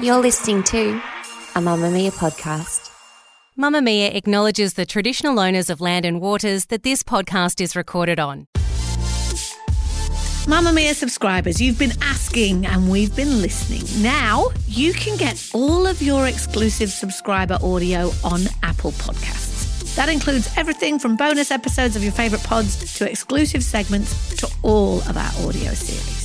You're listening to a Mamamia podcast. Mamamia acknowledges the traditional owners of land and waters that this podcast is recorded on. Mamamia subscribers, you've been asking and we've been listening. Now you can get all of your exclusive subscriber audio on Apple Podcasts. That includes everything from bonus episodes of your favourite pods to exclusive segments to all of our audio series.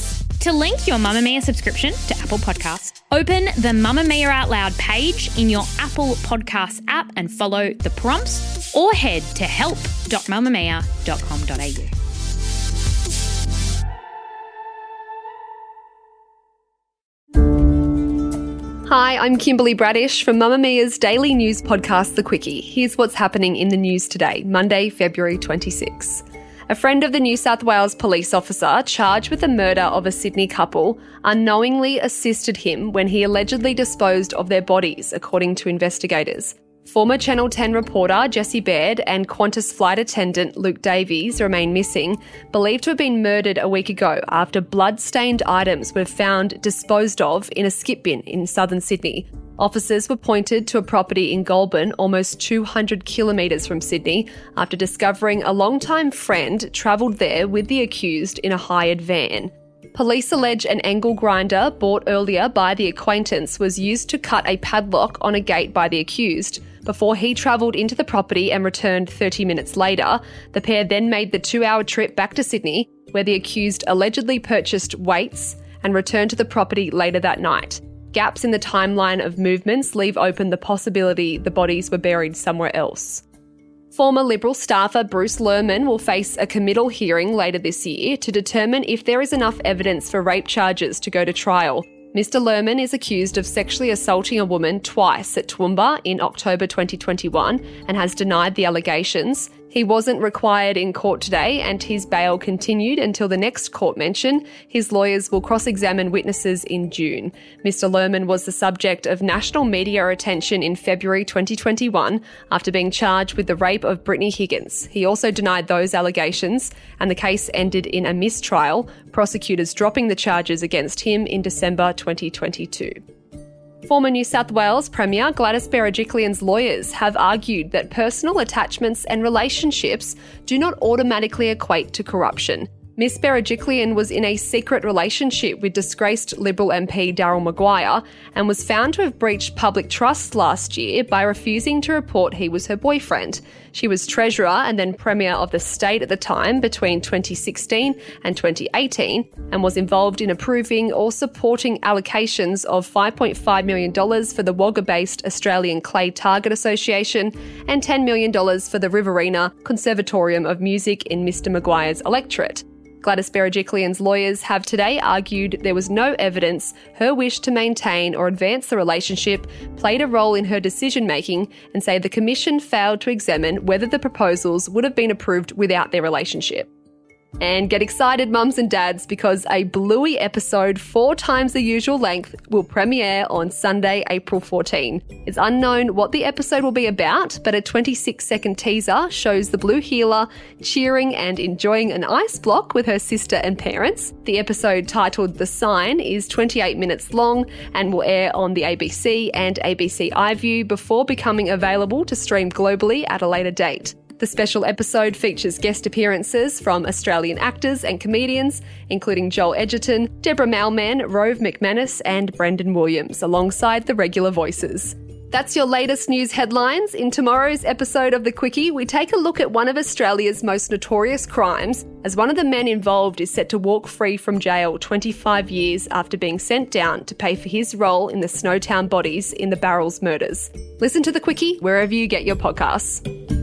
To link your Mamamia subscription to Apple Podcasts, open the Mamamia Out Loud page in your Apple Podcasts app and follow the prompts or head to help.mamamia.com.au. Hi, I'm Kimberley Braddish from Mamamia's daily news podcast, The Quicky. Here's what's happening in the news today, Monday, February 26. A friend of the New South Wales police officer charged with the murder of a Sydney couple unknowingly assisted him when he allegedly disposed of their bodies, according to investigators. Former Channel 10 reporter Jesse Baird and Qantas flight attendant Luke Davies remain missing, believed to have been murdered a week ago after blood stained items were found disposed of in a skip bin in southern Sydney. Officers were pointed to a property in Goulburn, almost 200 kilometres from Sydney, after discovering a long-time friend travelled there with the accused in a hired van. Police allege an angle grinder bought earlier by the acquaintance was used to cut a padlock on a gate by the accused. Before he travelled into the property and returned 30 minutes later, the pair then made the two hour trip back to Sydney, where the accused allegedly purchased weights and returned to the property later that night. Gaps in the timeline of movements leave open the possibility the bodies were buried somewhere else. Former Liberal staffer Bruce Lehrmann will face a committal hearing later this year to determine if there is enough evidence for rape charges to go to trial. Mr. Lehrmann is accused of sexually assaulting a woman twice at Toowoomba in October 2021 and has denied the allegations. He wasn't required in court today and his bail continued until the next court mention. His lawyers will cross examine witnesses in June. Mr. Lehrmann was the subject of national media attention in February 2021 after being charged with the rape of Brittany Higgins. He also denied those allegations and the case ended in a mistrial, prosecutors dropping the charges against him in December 2022. Former New South Wales Premier Gladys Berejiklian's lawyers have argued that personal attachments and relationships do not automatically equate to corruption. Miss Berejiklian was in a secret relationship with disgraced Liberal MP Daryl Maguire and was found to have breached public trust last year by refusing to report he was her boyfriend. She was Treasurer and then Premier of the state at the time between 2016 and 2018 and was involved in approving or supporting allocations of $5.5 million for the Wagga based Australian Clay Target Association and $10 million for the Riverina Conservatorium of Music in Mr. Maguire's electorate. Gladys Berejiklian's lawyers have today argued there was no evidence her wish to maintain or advance the relationship played a role in her decision making and say the Commission failed to examine whether the proposals would have been approved without their relationship. And get excited, mums and dads, because a Bluey episode, four times the usual length, will premiere on Sunday, April 14. It's unknown what the episode will be about, but a 26 second teaser shows the Blue Heeler cheering and enjoying an ice block with her sister and parents. The episode, titled The Sign, is 28 minutes long and will air on the ABC and ABC iView before becoming available to stream globally at a later date. The special episode features guest appearances from Australian actors and comedians, including Joel Edgerton, Deborah Mailman, Rove McManus, and Brendan Williams, alongside the regular voices. That's your latest news headlines. In tomorrow's episode of The Quicky, we take a look at one of Australia's most notorious crimes, as one of the men involved is set to walk free from jail 25 years after being sent down to pay for his role in the Snowtown bodies in the Barrels murders. Listen to The Quicky wherever you get your podcasts.